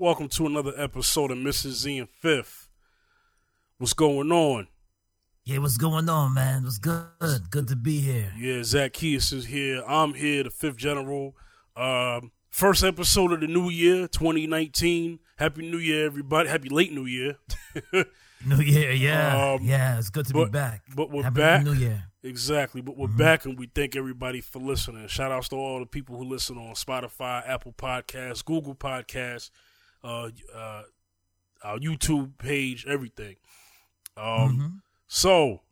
Welcome to another episode of Mrs. Z and Fifth. What's going on? Yeah, what's going on, man? What's good? Good to be here. Yeah, Zacchaeus is here. I'm here, the fifth general. Um, first episode of the new year, 2019. Happy New Year, everybody. Happy late New Year. New Year, yeah. Um, yeah, it's good to but- be back. but we're Happy back. New Year. Exactly, but we're back and we thank everybody for listening. Shout outs to all the people who listen on Spotify, Apple Podcasts, Google Podcasts, uh, uh, our YouTube page, everything. Um, So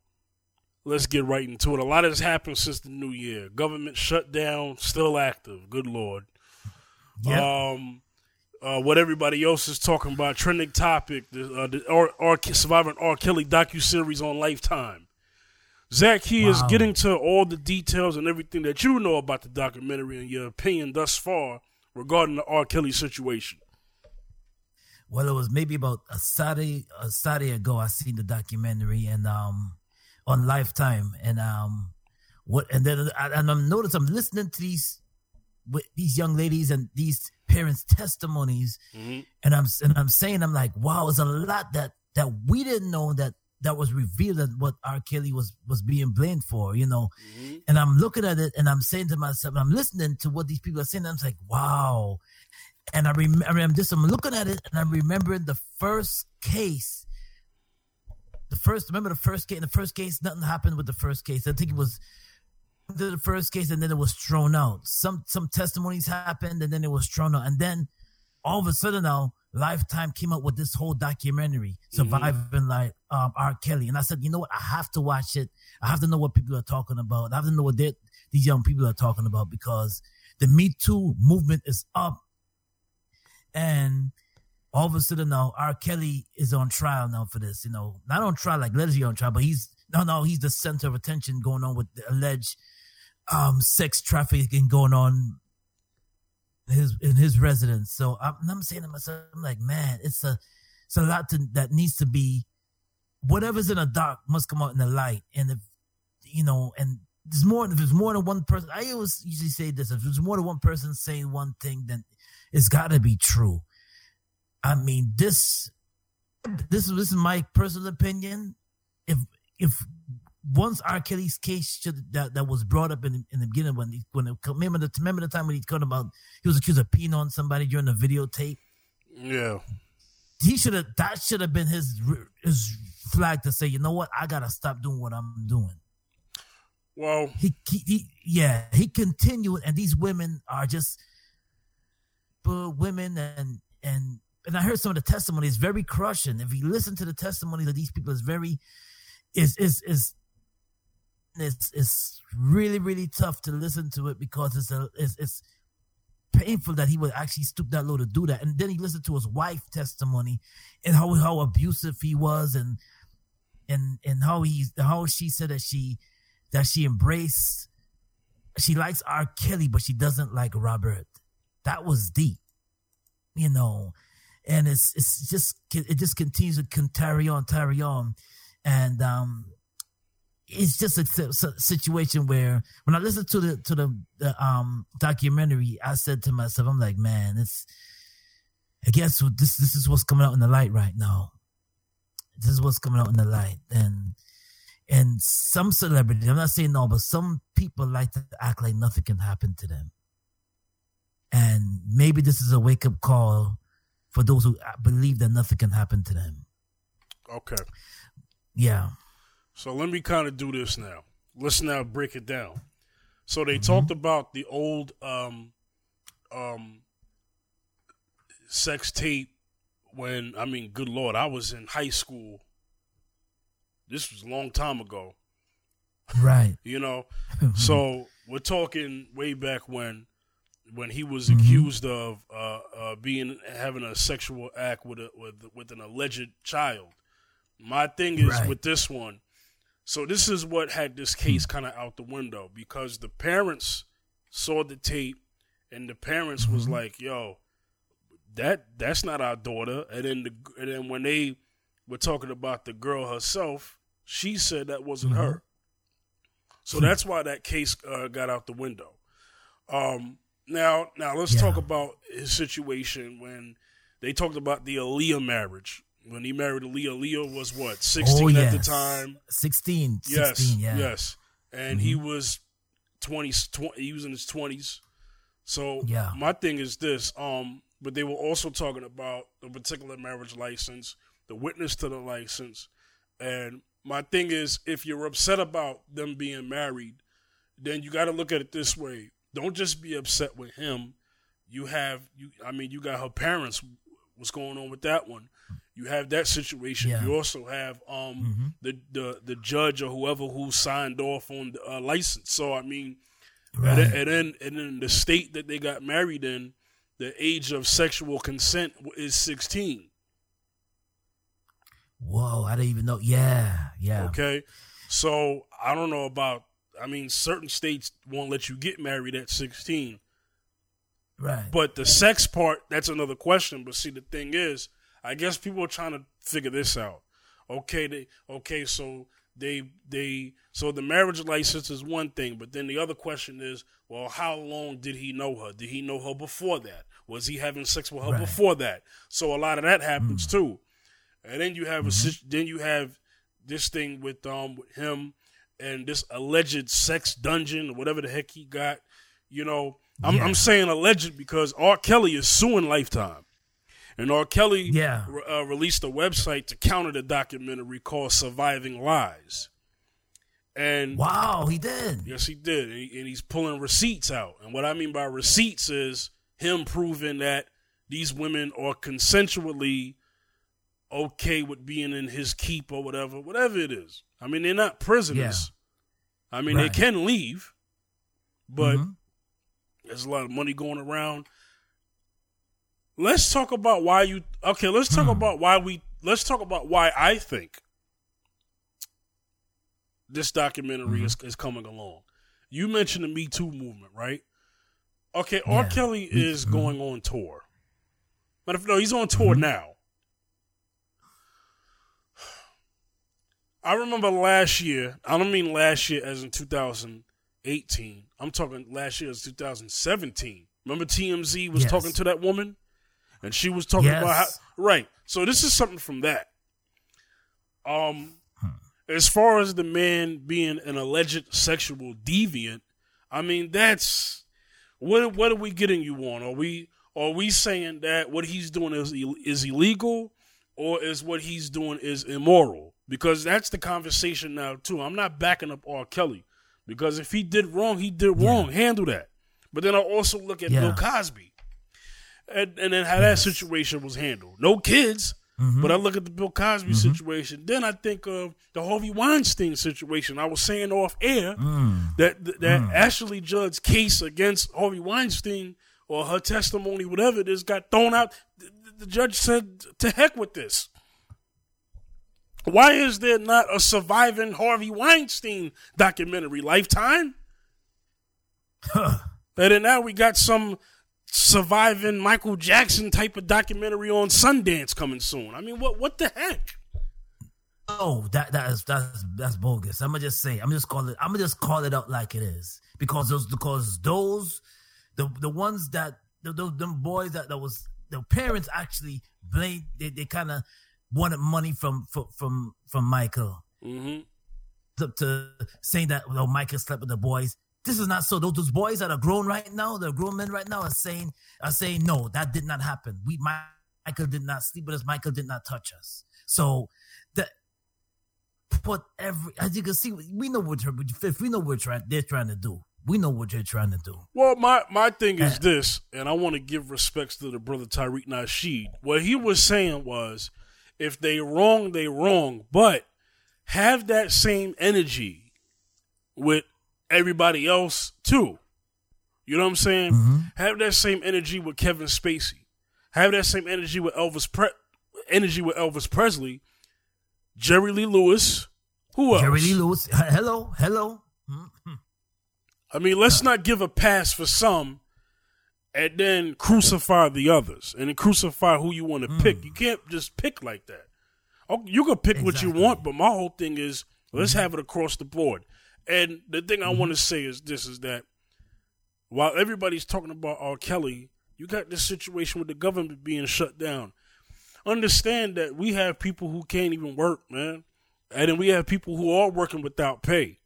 let's get right into it. A lot has happened since the new year. Government shutdown still active. Good lord. Yep. Um, uh, what everybody else is talking about, trending topic, the, uh, the R, R, surviving R. Kelly docu series on Lifetime. Zach, he is getting to all the details and everything that you know about the documentary and your opinion thus far regarding the R. Kelly situation. Well, it was maybe about a Saturday, a Saturday ago. I seen the documentary and um on Lifetime and um what and then I, and I'm notice I'm listening to these with these young ladies and these parents' testimonies, Mhm. and I'm and I'm saying I'm like, wow, there's a lot that that we didn't know that that was revealed and what R. Kelly was was being blamed for, you know. Mhm. And I'm looking at it and I'm saying to myself, I'm listening to what these people are saying. And I'm like, wow. And I remember, I'm just, I'm looking at it and I'm remembering the first case. The first, remember the first case? In The first case, nothing happened with the first case. I think it was the first case and then it was thrown out. Some some testimonies happened and then it was thrown out. And then all of a sudden now, Lifetime came up with this whole documentary, Surviving like um, R. Kelly. And I said, you know what? I have to watch it. I have to know what people are talking about. I have to know what these young people are talking about because the Me Too movement is up. And all of a sudden now, R. Kelly is on trial now for this. You know, not on trial like Leslie on trial, but he's no, no, he's the center of attention going on with the alleged um, sex trafficking going on his in his residence. So I'm, I'm saying to myself, I'm like, man, it's a it's a lot to, that needs to be whatever's in the dark must come out in the light. And if you know, and there's more if there's more than one person. I always usually say this: if there's more than one person saying one thing, then it's got to be true. I mean, this this is this is my personal opinion. If if once R. Kelly's case should, that that was brought up in the, in the beginning when he, when it, remember the remember the time when he talking about he was accused of peeing on somebody during the videotape. Yeah. He should have that should have been his his flag to say, you know what, I gotta stop doing what I'm doing. Well, He, he, he yeah, he continued, and these women are just women, and and and I heard some of the testimonies very crushing. If you listen to the testimonies of these people, it's very is is is it's it's really really tough to listen to it because it's a it's, it's painful that he would actually stoop that low to do that. And then he listened to his wife testimony and how how abusive he was and and and how he how she said that she that she embraced she likes R. Kelly, but she doesn't like Robert. That was deep, you know. And it's it's just it just continues to carry on, carry on, and um, it's just a, si- situation where when I listened to the to the, the um documentary, I said to myself, I'm like, man, it's I guess this this is what's coming out in the light right now. This is what's coming out in the light, and and some celebrities, I'm not saying no, but some people like to act like nothing can happen to them. And maybe this is a wake up call for those who believe that nothing can happen to them. okay. Yeah. So let me kind of do this now. Let's now break it down. So they Mm-hmm. talked about the old um um sex tape when I mean, good lord, I was in high school. This was a long time ago, Right. you know. so we're talking way back when when he was Mm-hmm. accused of uh, uh, being having a sexual act with a with with an alleged child. My thing is Right. with this one. So this is what had this case kind of out the window because the parents saw the tape and the parents was like, "Yo, that that's not our daughter." And then the and then when they were talking about the girl herself, she said that wasn't her. So that's why that case uh, got out the window. Um, now, now let's Yeah. talk about his situation when they talked about the Aaliyah marriage when he married Aaliyah. Aaliyah was what sixteen oh, at the time. 16, Yes, 16, yeah. Mm-hmm. yes, and he was 20, 20 He was in his twenties. So Yeah. my thing is this. Um, but they were also talking about the particular marriage license, the witness to the license, and my thing is, if you're upset about them being married, then you got to look at it this way. Don't just be upset with him. You have you. I mean, you got her parents. What's going on with that one? You have that situation. Yeah. You also have um the, the the judge or whoever who signed off on the uh, license. So I mean, Right. and, and then and then the state that they got married in, the age of sexual consent is sixteen. Whoa, I didn't even know. Yeah, yeah. Okay, so I don't know about. I mean, certain states won't let you get married at sixteen, Right. but the sex part that's another question. But see, the thing is, I guess people are trying to figure this out. Okay, they okay, so they they so the marriage license is one thing, but then the other question is, well, how long did he know her? Did he know her before that? Was he having sex with her Right. before that? So a lot of that happens hmm. too. And then you have a then you have this thing with um with him and this alleged sex dungeon or whatever the heck he got. You know, I'm Yeah. I'm saying alleged because R. Kelly is suing Lifetime. And R. Kelly Yeah. re- uh, released a website to counter the documentary called Surviving Lies. And Wow, he did. yes, he did. And, he- and he's pulling receipts out. And what I mean by receipts is him proving that these women are consensually okay with being in his keep or whatever, whatever it is. I mean, they're not prisoners. I mean, Right. they can leave, but Mhm. there's a lot of money going around. Let's talk about why you. Okay, let's talk Hmm. about why we. Let's talk about why I think this documentary is, is coming along. You mentioned the Me Too movement, right? Okay, R. Kelly is going on tour. But if no, he's on tour now. I remember last year. I don't mean last year as in 2018. I'm talking last year as 2017. Remember TMZ was Yes. talking to that woman, and she was talking about how right. So this is something from that. Um, as far as the man being an alleged sexual deviant, I mean that's what what are we getting you on? Are we are we saying that what he's doing is is illegal, or is what he's doing is immoral? Because that's the conversation now too. I'm not backing up R. Kelly because if he did wrong, he did wrong. Handle that. But then I also look at Yeah. Bill Cosby, and, and then how that situation was handled. No kids, Mm-hmm. but I look at the Bill Cosby situation. Then I think of the Harvey Weinstein situation. I was saying off air Mm. that that Ashley Judd's case against Harvey Weinstein or her testimony, whatever it is, got thrown out. The, judge said, "To heck with this." Why is there not a surviving Harvey Weinstein documentary? Lifetime. And then now we got some surviving Michael Jackson type of documentary on Sundance coming soon. I mean, what what the heck? Oh, that that is that's that's bogus. I'm gonna just say, I'm just call it. I'm gonna just call it out like it is because those because those the the ones that the, those them boys that that was the parents actually blamed. They they kind of wanted money from from from from Michael hmm to, to saying that well, Michael slept with the boys. This is not so. Those, those boys that are grown right now, they're grown men right now, are saying are saying no, that did not happen. We Michael did not sleep with us. Michael did not touch us. So that put every as you can see, we know what we know what they're trying to do. We know what you're trying to do. Well, my my thing is this, and I want to give respects to the brother Tariq Nasheed. What he was saying was, if they wrong, they wrong, but have that same energy with everybody else too. You know what I'm saying? Mm-hmm. Have that same energy with Kevin Spacey. Have that same energy with Elvis Pre- energy with Elvis Presley, Jerry Lee Lewis. Who else? Jerry Lee Lewis, hello, hello. I mean, let's not give a pass for some and then crucify the others and then crucify who you want to pick. Hmm. You can't just pick like that. Oh, you can pick what you want, but my whole thing is let's hmm. have it across the board. And the thing I want to hmm. say is this is that while everybody's talking about R. Kelly, you got this situation with the government being shut down. understand that we have people who can't even work, man, and then we have people who are working without pay.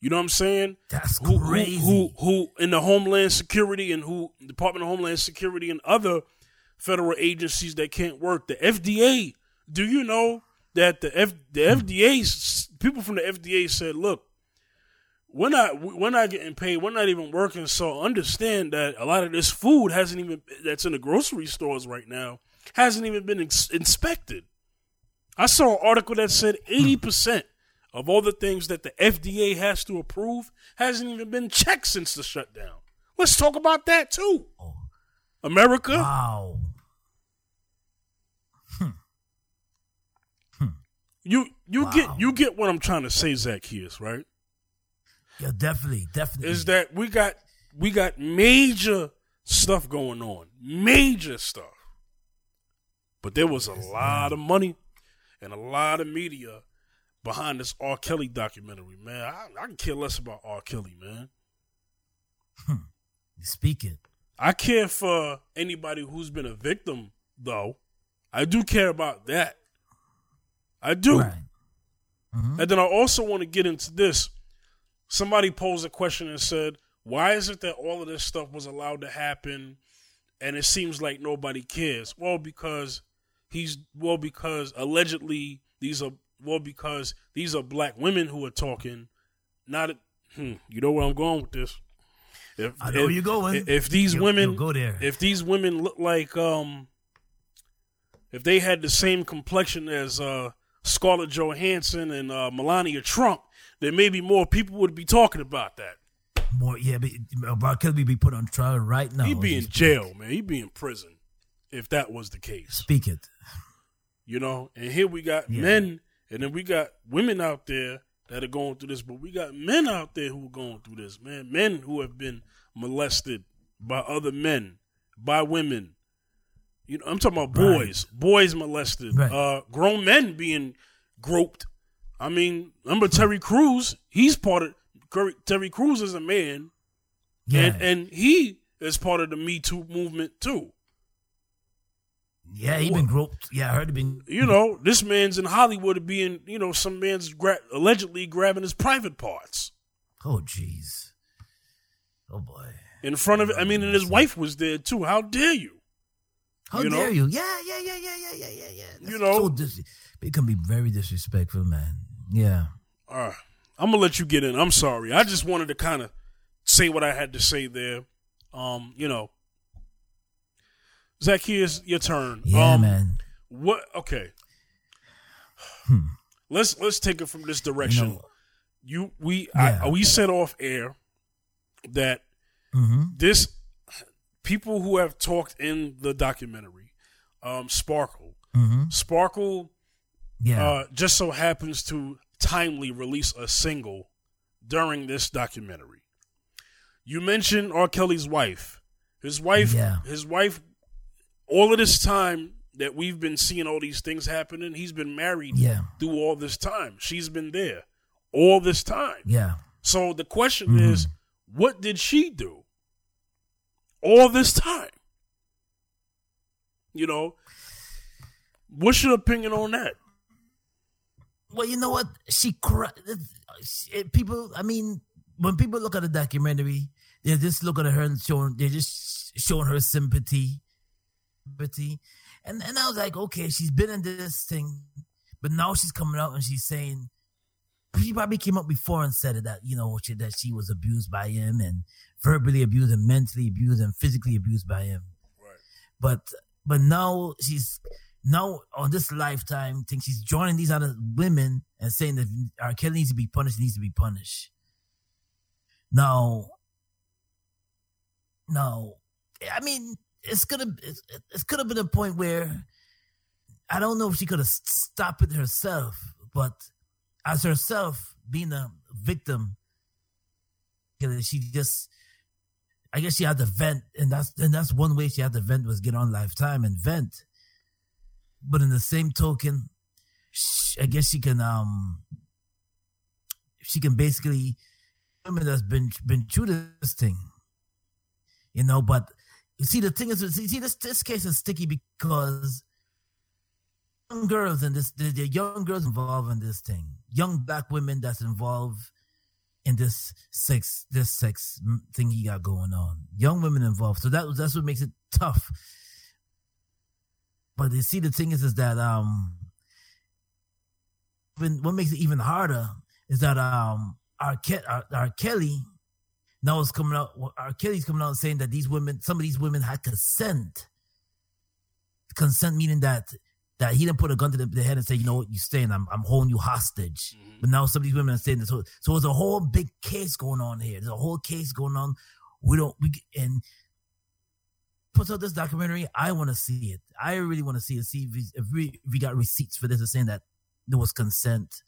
You know what I'm saying? That's who, crazy. Who, who, who in the Homeland Security and who Department of Homeland Security and other federal agencies that can't work. The FDA. Do you know that the F, the hmm. FDA people from the FDA said, look, we're not we're not getting paid. We're not even working. So understand that a lot of this food hasn't even that's in the grocery stores right now hasn't even been ins- inspected. I saw an article that said hmm. eighty percent of all the things that the FDA has to approve hasn't even been checked since the shutdown. Let's talk about that too. America. Wow. Hmm. Hmm. You you Wow. get you get what I'm trying to say, Zacchaeus, right? Yeah, definitely, definitely. Is that we got we got major stuff going on, major stuff. But there was a lot of money and a lot of media behind this R. Kelly documentary, man. I, I can care less about R. Kelly, man. Speak it. I care for anybody who's been a victim, though. I do care about that. I do. Right. Mhm. And then I also want to get into this. Somebody posed a question and said, Why is it that all of this stuff was allowed to happen and it seems like nobody cares? Well, because he's, well, because allegedly these are, well, because these are black women who are talking, not, hmm, you know where I'm going with this. If, I know if, you're going. If, these You'll- women, you'll go there. if these women look like, um, if they had the same complexion as uh, Scarlett Johansson and uh, Melania Trump, then maybe more people would be talking about that. More, yeah, but about Kelly be put on trial right now. He'd be in jail, man. He'd be in prison if that was the case. Speak it. You know, and here we got Yeah. men, and then we got women out there that are going through this, but we got men out there who are going through this, man. Men who have been molested by other men, by women. You know, I'm talking about Right. boys, boys molested, Right. uh, grown men being groped. I mean, remember Terry Crews? He's part of Curry- Terry Crews is a man, Yeah, and and he is part of the Me Too movement too. Yeah, he been groped. Yeah, I heard he been. You know, this man's in Hollywood being, you know, some man's gra- allegedly grabbing his private parts Oh, jeez. Oh boy. in front of. I mean, and his wife was there too. How dare you? How You know? dare you? Yeah, yeah, yeah, yeah, yeah, yeah, yeah, yeah. That's You know? so dis- it can be very disrespectful, man. Yeah. All right, I'm gonna let you get in. I'm sorry. I just wanted to kind of say what I had to say there. Um, you know, Zacchaeus, your turn. Yeah, um, man. What? Okay. Hmm. Let's let's take it from this You direction. know, You, we Yeah. I, we said off air that hmm this people who have talked in the documentary, um, Sparkle, hmm Sparkle Yeah. uh, just so happens to timely release a single during this documentary. You mentioned R. Kelly's wife. His wife, Yeah. his wife, all of this time that we've been seeing all these things happening, he's been married yeah. through all this time. She's been there all this time. Yeah. So the question Mhm. is, what did she do all this time? You know, what's your opinion on that? Well, you know what? She cried. People, I mean, when people look at the documentary, they just look at her and showing, they're just showing her sympathy, and and I was like, okay, she's been in this thing, but now she's coming out and she's saying, she probably came up before and said it that you know she, that she was abused by him and verbally abused and mentally abused and physically abused by him Right. but but now she's now on this lifetime thing she's joining these other women and saying that R. Kelly needs to be punished needs to be punished. Now, now, I mean, it's gonna it's, it's could have been a point where I don't know if she could have stopped it herself, but as herself being a victim, she just I guess she had to vent, and that's and that's one way she had to vent was get on Lifetime and vent. But in the same token, sh I guess she can um she can basically women that's been been through this thing, you know. But see, the thing is, see, this this case is sticky because young girls and this, the, the young girls involved in this thing, young black women that's involved in this sex, this sex thing he got going on. Young women involved, so that that's what makes it tough. But you see, the thing is, is that um, when, what makes it even harder is that um, our, Ke- our, our Kelly now it's coming out. R. Kelly's coming out saying that these women, some of these women had consent. Consent meaning that that he didn't put a gun to the, the head and say, you know what, you staying, I'm I'm holding you hostage. Mm-hmm. But now some of these women are saying this. So, so there's a whole big case going on here. There's a whole case going on. We don't we and puts out this documentary. I want to see it. I really want to see it. See if we, if we, if we got receipts for this and saying that there was consent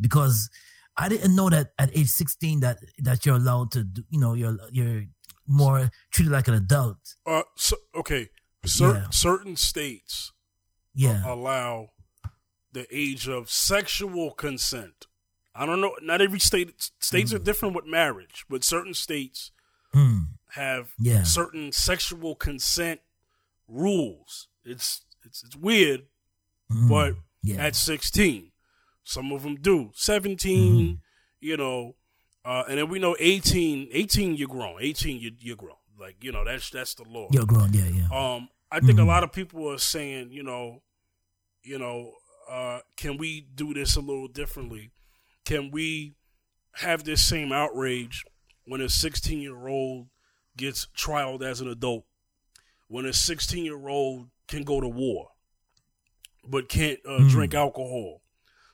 because I didn't know that at age 16 that that you're allowed to do, you know you're you're more treated like an adult. Uh, so, okay, Cer- yeah. certain states yeah allow the age of sexual consent. I don't know. Not every state states mm. are different with marriage, but certain states mm. have yeah. certain sexual consent rules. It's it's it's weird, mm. but yeah. at sixteen. Some of them do. 17, mm-hmm. you know, uh, and then we know 18, 18 you're grown. 18 you you're grown. Like, you know, that's that's the law. You're grown, yeah, yeah. Um I think mm-hmm. a lot of people are saying, you know, you know, uh, can we do this a little differently? Can we have this same outrage when a 16 year old gets trialed as an adult? When a 16 year old can go to war but can't uh, mm. drink alcohol?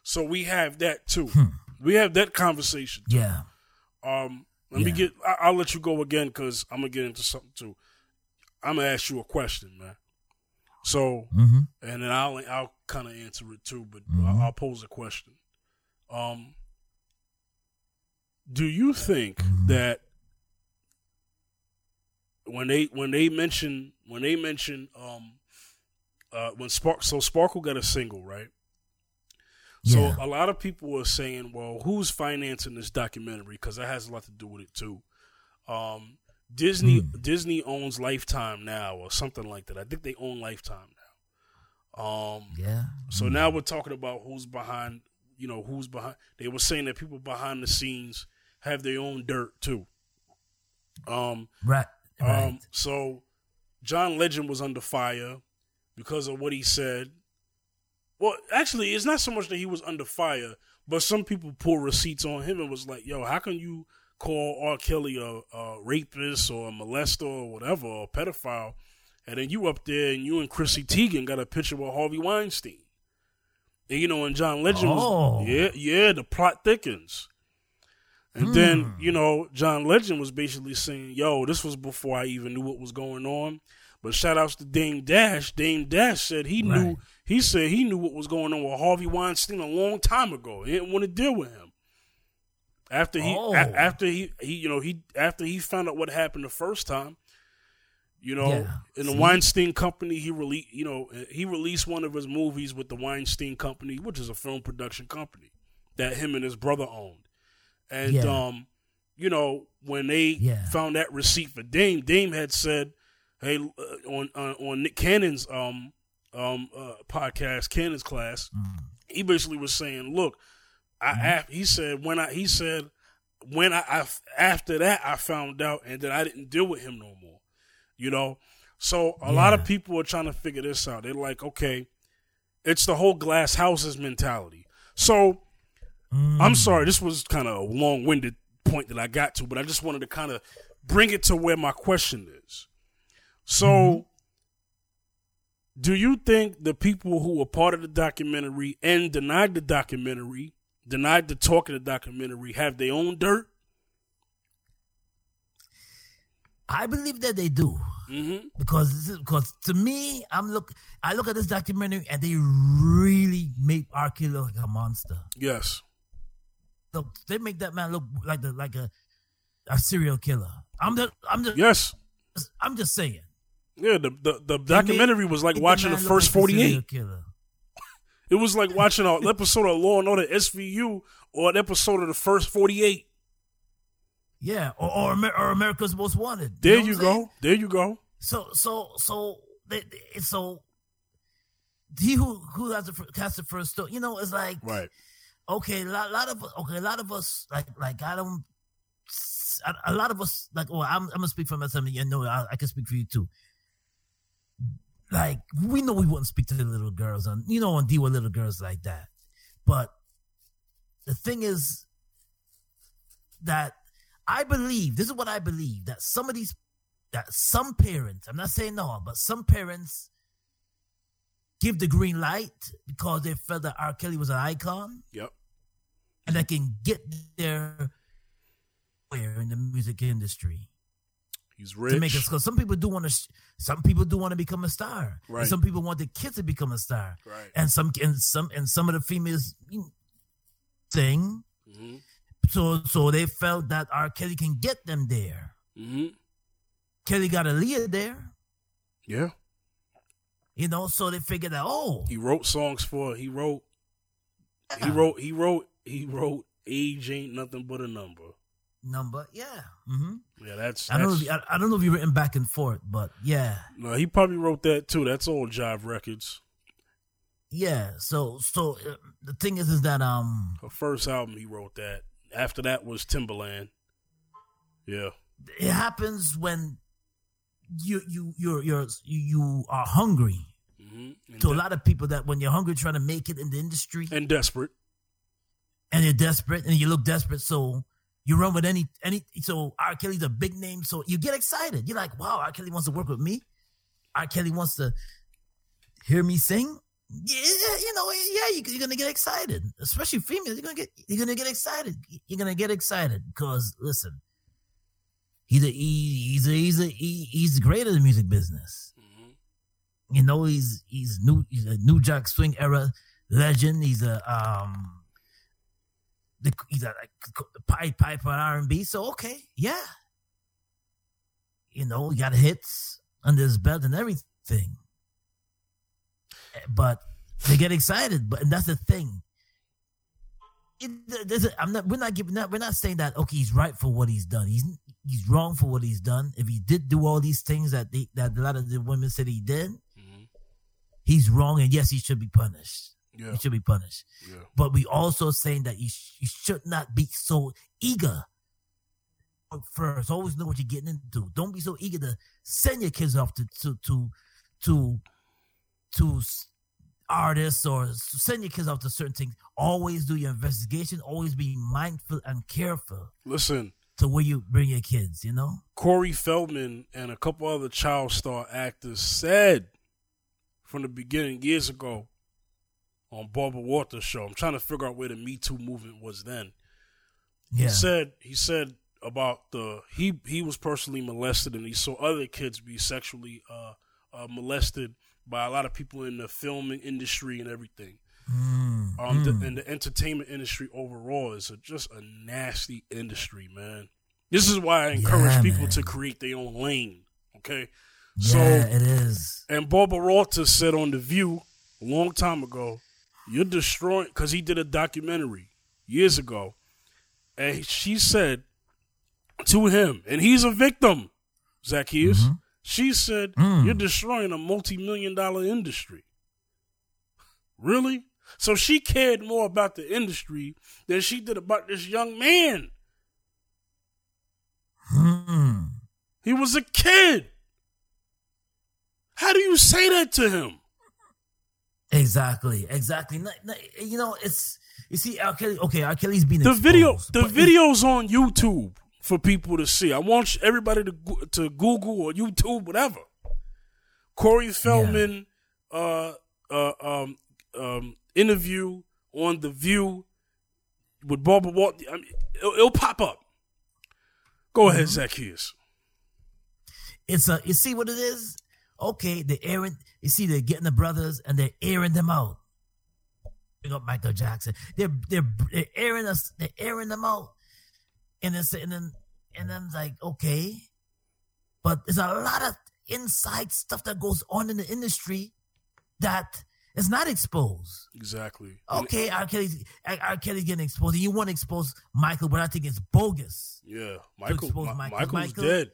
So we have that too. Hmm. We have that conversation. Too. Yeah. Um. Let yeah. me get. I, will let you go again because I'm gonna get into something too. I'm gonna ask you a question, man. So, mm-hmm. and then I'll I'll kind of answer it too, but mm-hmm. I'll, I'll, pose a question. Um. Do you think mm-hmm. that when they when they mention when they mention um uh when Spark so Sparkle got a single right so yeah. a lot of people are saying, well, who's financing this documentary? Because that has a lot to do with it too. Um, Disney mm. Disney owns Lifetime now, or something like that. I think they own Lifetime now. Um, yeah. So mm. now we're talking about who's behind. You know, who's behind. They were saying that people behind the scenes have their own dirt too. Um, right. right. Um, so John Legend was under fire because of what he said well, actually, it's not so much that he was under fire, but some people pull receipts on him and was like, "Yo, how can you call R. Kelly a, a rapist or a molester or whatever, or a pedophile, and then you up there and you and Chrissy Teigen got a picture with Harvey Weinstein?" And you know, and John Legend oh. was, yeah, yeah, the plot thickens. And mm. then, hmm. you know, John Legend was basically saying, yo, this was before I even knew what was going on. But shout outs to Dame Dash. Dame Dash said he right. knew he said he knew what was going on with Harvey Weinstein a long time ago. He didn't want to deal with him. After he, oh. a, after he, he, you know, he after he found out what happened the first time, you know, yeah. in the See? Weinstein Company, he released, you know, he released one of his movies with the Weinstein Company, which is a film production company that him and his brother owned, and yeah. um, you know, when they yeah. found that receipt for Dame, Dame had said, "Hey, uh, on uh, on Nick Cannon's um um, uh, podcast, Cannon's class, mm. he basically was saying, "Look, I mm. he said when I he said when I, I after that I found out and then I didn't deal with him no more, you know." So a yeah. lot of people are trying to figure this out. They're like, "Okay, it's the whole glass houses mentality." So mm. I'm sorry, this was kind of a long winded point that I got to, but I just wanted to kind of bring it to where my question is. So. Mm-hmm do you think the people who were part of the documentary and denied the documentary, denied the talk of the documentary, have their own dirt? I believe that they do. Mm-hmm. Because because to me, I'm look I look at this documentary and they really make R. Kelly look like a monster. Yes. Look, they make that man look like the like a a serial killer. I'm just I'm just yes. I'm just saying. Yeah, the the, the documentary was like watching the first forty eight. It was like watching an episode of Law and Order SVU or an episode of the first forty eight. Yeah, or or, Amer- or, America's Most Wanted. There you, you go. There you go. So so so so he who who has the cast the first stone. You know, it's like Right. okay, a lot, lot of okay, a lot of us like like I don't. A, a lot of us like, well, I'm, I'm gonna speak for myself. You know, I, I can speak for you too. Like we know we wouldn't speak to the little girls and you know and deal with little girls like that, but the thing is that I believe this is what I believe that some of these that some parents, I'm not saying no, but some parents give the green light because they felt that R. Kelly was an icon Yep. and they can get there where in the music industry He's to make rich. us because some people do want to some people do want to become a star Right. and some people want the kids to become a star Right. and some and some and some of the females thing hmm so so they felt that R. Kelly can get them there hmm Kelly got Aaliyah there Yeah. you know so they figured that oh He wrote songs for. He wrote. He wrote. He wrote. He wrote. Age ain't nothing but a number. Number yeah hmm Yeah, that's. I don't know if, I, I don't know if you written back and forth but yeah no, he probably wrote that too. That's all Jive Records. yeah so so uh, the thing is is that um Her first album, he wrote that. After that was Timbaland. Yeah. it happens when you you you're you're you, you are hungry hmm And, to a lot of people that when you're hungry trying to make it in the industry and desperate. and you're desperate and you look desperate so you run with any any so R. Kelly's a big name so you get excited. You're like wow R. Kelly wants to work with me? R. Kelly wants to hear me sing? Yeah you know yeah you, you're gonna get excited. Especially females you're gonna get you're gonna get excited. You're gonna get excited because listen he's a he, he's a he's a he, he's great in the music business. Hmm you know he's he's new he's a new jack swing era legend. He's a um the, he's a like pied piper on r&b so okay yeah you know he got hits under his belt and everything but they get excited but and that's the thing it, a- I'm not. We're not giving. Not, we're not saying that. Okay, he's right for what he's done. He's he's wrong for what he's done. If he did do all these things that they, that a lot of the women said he did, hmm he's wrong, and yes, he should be punished. Yeah. He should be punished. Yeah. But we also saying that you sh- you should not be so eager. First, always know what you're getting into. Don't be so eager to send your kids off to to to to, to artists or send your kids off to certain things. Always do your investigation. Always be mindful and careful Listen, to where you bring your kids. You know. Corey Feldman and a couple other child star actors said from the beginning years ago on Barbara Walters show. I'm trying to figure out where the Me Too movement was then. Yeah. He said he said about the he he was personally molested and he saw other kids be sexually uh, uh, molested by a lot of people in the filming industry and everything. Mm, Um, mm. the, and the entertainment industry overall is a, just a nasty industry, man. This is why I encourage Yeah, people man. to create their own lane. Okay, yeah, so it is. and Barbara Walters said on the View a long time ago, "You're destroying," because he did a documentary years ago, and she said to him, and he's a victim, Zacchaeus. Mhm. She said, Mm. "You're destroying a multi-million dollar industry." Really? So she cared more about the industry than she did about this young man. Hmm. He was a kid. How do you say that to him? Exactly, exactly. You know, it's you see, R. Kelly. Okay, R. Kelly's been the exposed, video the videos on YouTube for people to see. I want everybody to to Google or YouTube whatever. Corey Feldman uh uh um um interview on the View with Barbara Walters. I mean, it'll, it'll pop up. Go ahead, Mm-hmm. Zacchaeus. It's a. You see what it is? Okay, they're airing. You see, they're getting the brothers and they're airing them out. Bring up Michael Jackson. They're they're they're airing us. They're airing them out, and then and then and then it's like okay, but there's a lot of inside stuff that goes on in the industry that is not exposed. Exactly. Okay, R. Kelly's R. Kelly's getting exposed. You want to expose Michael, but I think it's bogus. Yeah, Michael. Michael. Michael's Michael- dead.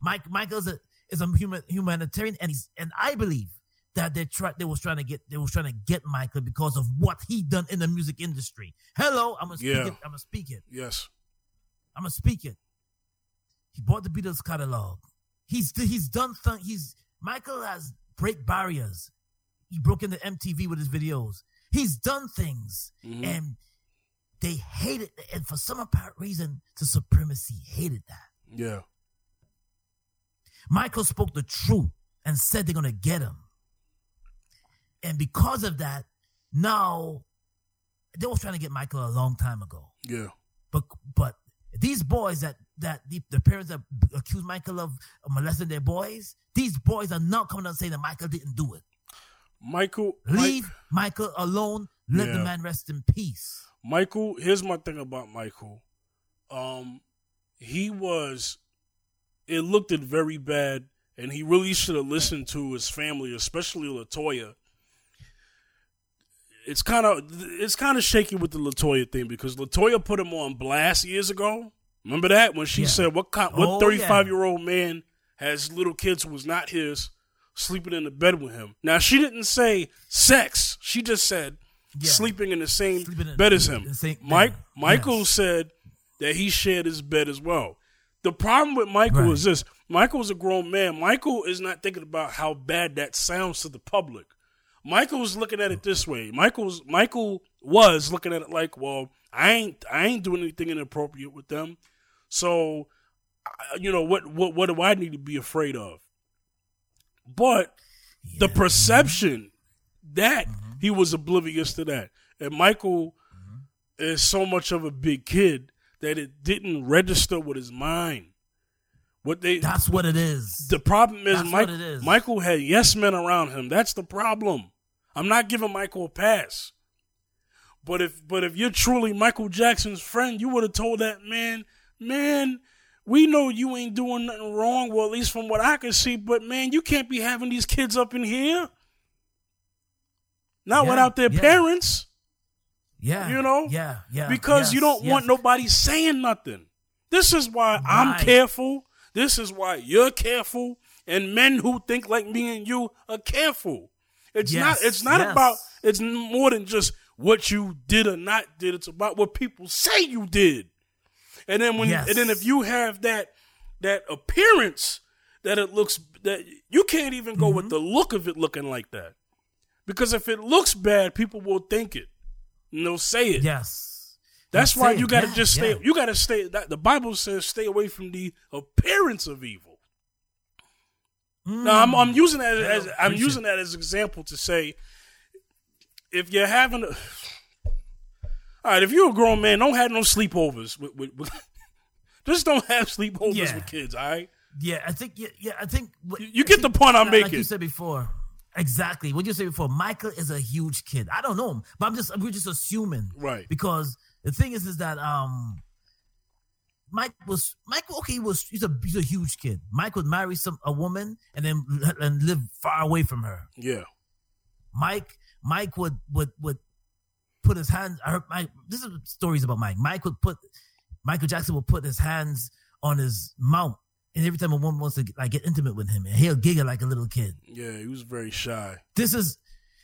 Mike Michael's a is a human humanitarian, and he's and I believe that they tried they was trying to get they was trying to get Michael because of what he done in the music industry. Hello, I'm gonna speak Yeah. it. I'm gonna speak it. Yes. I'm gonna speak it. He bought the Beatles catalog. He's he's done th- he's Michael has break barriers. He broke into MTV with his videos. He's done things Mhm. and they hated and for some apparent reason the supremacy hated that. Yeah. Michael spoke the truth and said they're gonna get him. And because of that, now they was trying to get Michael a long time ago. Yeah. But but these boys that that the, the parents that accuse Michael of molesting their boys, these boys are not coming out and saying that Michael didn't do it. Michael. Mi- Leave Michael alone. Let the man rest in peace. Michael, here's my thing about Michael. Um, he was. It looked it very bad, and he really should have listened to his family, especially Latoya. It's kind of it's kind of shaky with the Latoya thing because Latoya put him on blast years ago. Remember that when she Yeah. said, "What kind, what Oh, thirty yeah. five year old man has little kids who was not his sleeping in the bed with him?" Now she didn't say sex; she just said Yeah. sleeping in the same in- bed as him. Mike. Michael Yes. said that he shared his bed as well. The problem with Michael Right. is this: Michael's a grown man. Michael is not thinking about how bad that sounds to the public. Michael's looking at it this way. Michael's Michael was looking at it like, well, I ain't I ain't doing anything inappropriate with them, so you know what what what do I need to be afraid of? But the perception that mm-hmm. he was oblivious to that, and Michael mm-hmm. is so much of a big kid that it didn't register with his mind. What they That's what it is. the problem is, Mike, is. Michael had yes men around him. That's the problem. I'm not giving Michael a pass. But if but if you're truly Michael Jackson's friend, you would have told that man, man, we know you ain't doing nothing wrong. Well, at least from what I can see. But man, you can't be having these kids up in here. Not Yeah, without their yeah. parents. Yeah. you know? Yeah. Yeah. because you don't want nobody saying nothing. This is why I'm careful. This is why you're careful, and men who think like me and you are careful. It's Yes, not. It's not yes. about. It's more than just what you did or not did. It's about what people say you did. And then when Yes. and then if you have that that appearance that it looks that you can't even go Mm-hmm. with the look of it looking like that. Because if it looks bad, people will think it. They'll say it. Yes. That's why you got to Yeah, just stay. yeah. You got to stay. That, the Bible says, "Stay away from the appearance of evil." Mm. Now, I'm, I'm using that Yeah, as I'm using that as an example to say, if you're having, a, all right, if you're a grown man, don't have no sleepovers. With, with, with just don't have sleepovers Yeah. with kids. All right, Yeah, I think. Yeah, yeah I think. You- you get the point I'm like- Like making. you said before, exactly what you say before. Michael is a huge kid. I don't know him, but I'm just we're just assuming, Right. Because the thing is, is that um, Mike was Michael. Okay, he was he's a he's a huge kid. Mike would marry some a woman and then and live far away from her. yeah, Mike Mike would would would put his hands. I heard Mike. This is stories about Mike. Mike would put Michael Jackson would put his hands on his mouth, and every time a woman wants to like get intimate with him, and he'll giggle like a little kid. yeah. He was very shy. This is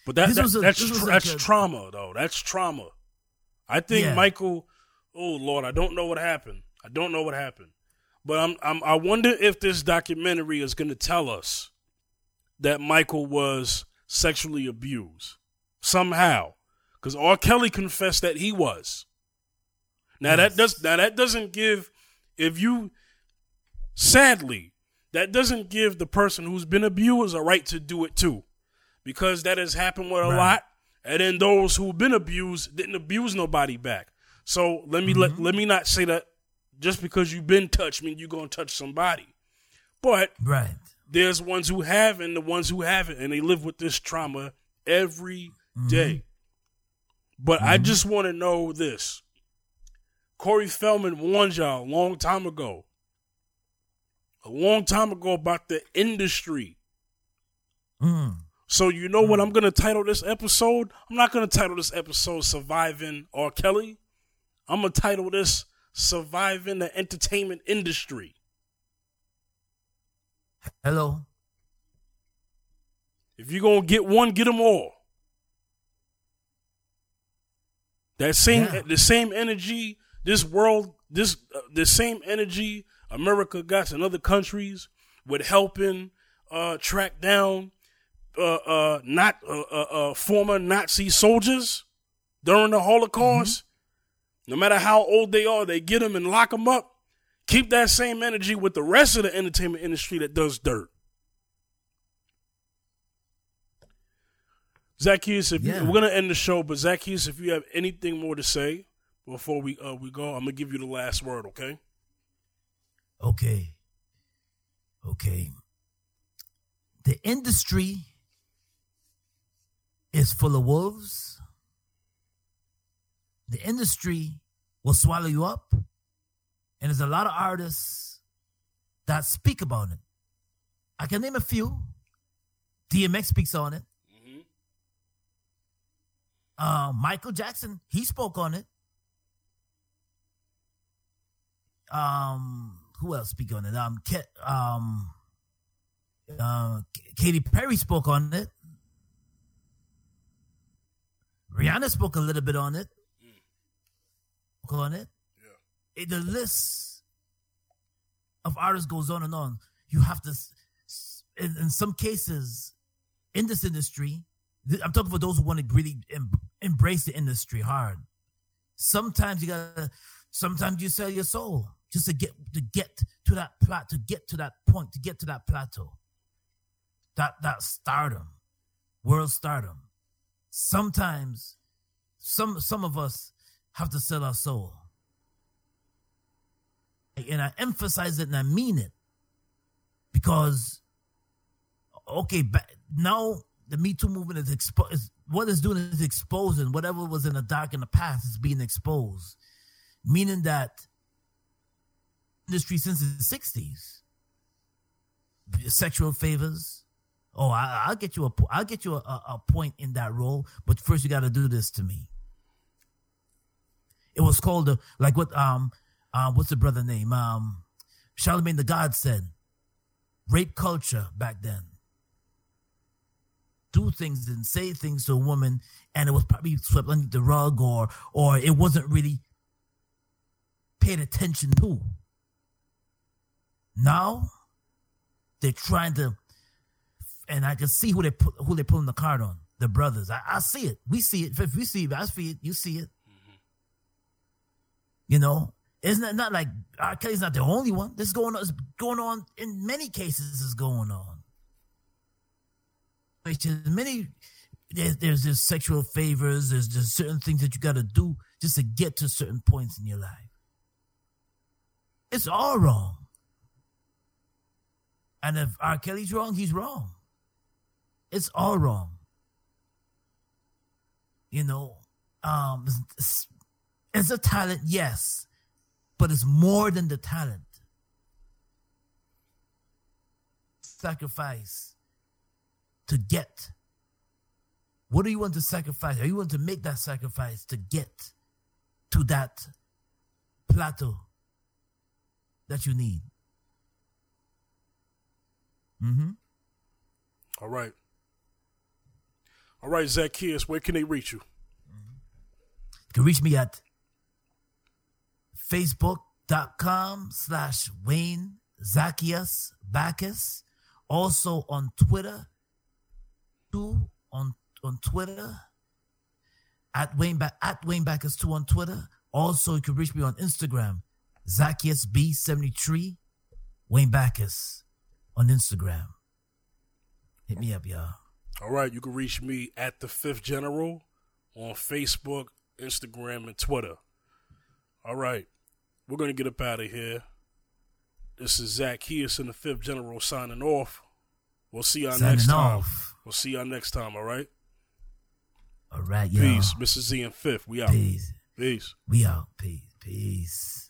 But that, that- a- that's this was tr- like that's a- trauma though. That's trauma. I think Yeah. Michael. Oh Lord, I don't know what happened. I don't know what happened. But I'm, I'm I wonder if this documentary is going to tell us that Michael was sexually abused somehow, because R. Kelly confessed that he was. Now that does now that doesn't give if you sadly that doesn't give the person who's been abused a right to do it too because that has happened with a Right. lot and then those who've been abused didn't abuse nobody back so let me Mm-hmm. let, let me not say that just because you've been touched mean you're going to touch somebody but right. there's ones who have and the ones who haven't and they live with this trauma every day. but i just want to know this corey feldman warned y'all a long time ago a long time ago about the industry Mm. so you know what I'm gonna title this episode? I'm not gonna title this episode "Surviving R. Kelly." I'm gonna title this "Surviving the Entertainment Industry." Hello. If you're gonna get one, get them all. That same, Yeah. the same energy, this world, this uh, the same energy America got in other countries with helping uh, track down uh, uh, not uh, uh, former Nazi soldiers during the Holocaust. No matter how old they are, they get them and lock them up. Keep that same energy with the rest of the entertainment industry that does dirt. Zacchaeus, if you- we're gonna end the show, but Zacchaeus, if you have anything more to say before we uh, we go, I'm gonna give you the last word. Okay? Okay. Okay. The industry is full of wolves. The industry will swallow you up. And there's a lot of artists that speak about it. I can name a few. DMX speaks on it. Uh, Michael Jackson, he spoke on it. Um, who else speak on it? Um, Ke- um, uh, Katy Perry spoke on it. Rihanna spoke a little bit on it. Spoke on it. It- the list of artists goes on and on. You have to, in, in some cases, in this industry, I'm talking for those who want to really em- embrace the industry hard. Sometimes you gotta, sometimes you sell your soul just to get to get to that plot, to get to that point, to get to that plateau, that that stardom, world stardom. Sometimes, some some of us have to sell our soul, and I emphasize it and I mean it because okay, now the Me Too movement is exposed. What it's doing is exposing whatever was in the dark in the past is being exposed, meaning that industry since the '60s, sexual favors. Oh, I, I'll get you a, I'll get you a, a, a point in that role, but first you got to do this to me. It was called the like what um uh what's the brother name um Charlemagne the God said, rape culture back then do things and say things to a woman and it was probably swept under the rug or or it wasn't really paid attention to. Now they're trying to and I can see who they put who they pulling the card on. The brothers. I, I see it. We see it. If we see it, I see it. You see it. You know, isn't it not like R. Kelly's not the only one? This is going on. It's going on in many cases. Is going on which is many there's there's just sexual favors there's just certain things that you got to do just to get to certain points in your life it's all wrong and if R. Kelly's wrong he's wrong it's all wrong you know um it's, it's a talent yes but it's more than the talent sacrifice to get? What do you want to sacrifice? Are you want to make that sacrifice to get to that plateau that you need? Mm-hmm. All right. All right, Zacchaeus, where can they reach you? You can reach me at facebook.com slash Wayne Zacchaeus Bacchus. Also on Twitter, two on on Twitter at Wayne ba- at Wayne Bacchus two on Twitter. Also, you can reach me on Instagram, Zacchaeus B seventy three, Wayne Bacchus on Instagram. Hit me up, y'all. All right, you can reach me at the Fifth General on Facebook, Instagram, and Twitter. All right, we're gonna get up out of here. This is Zacchaeus and the Fifth General signing off. We'll see y'all Signing next time. We'll see y'all next time. All right. All right, y'all. Peace, Mrs. Z and Fifth. We out. Peace. Peace. We out. Peace. Peace.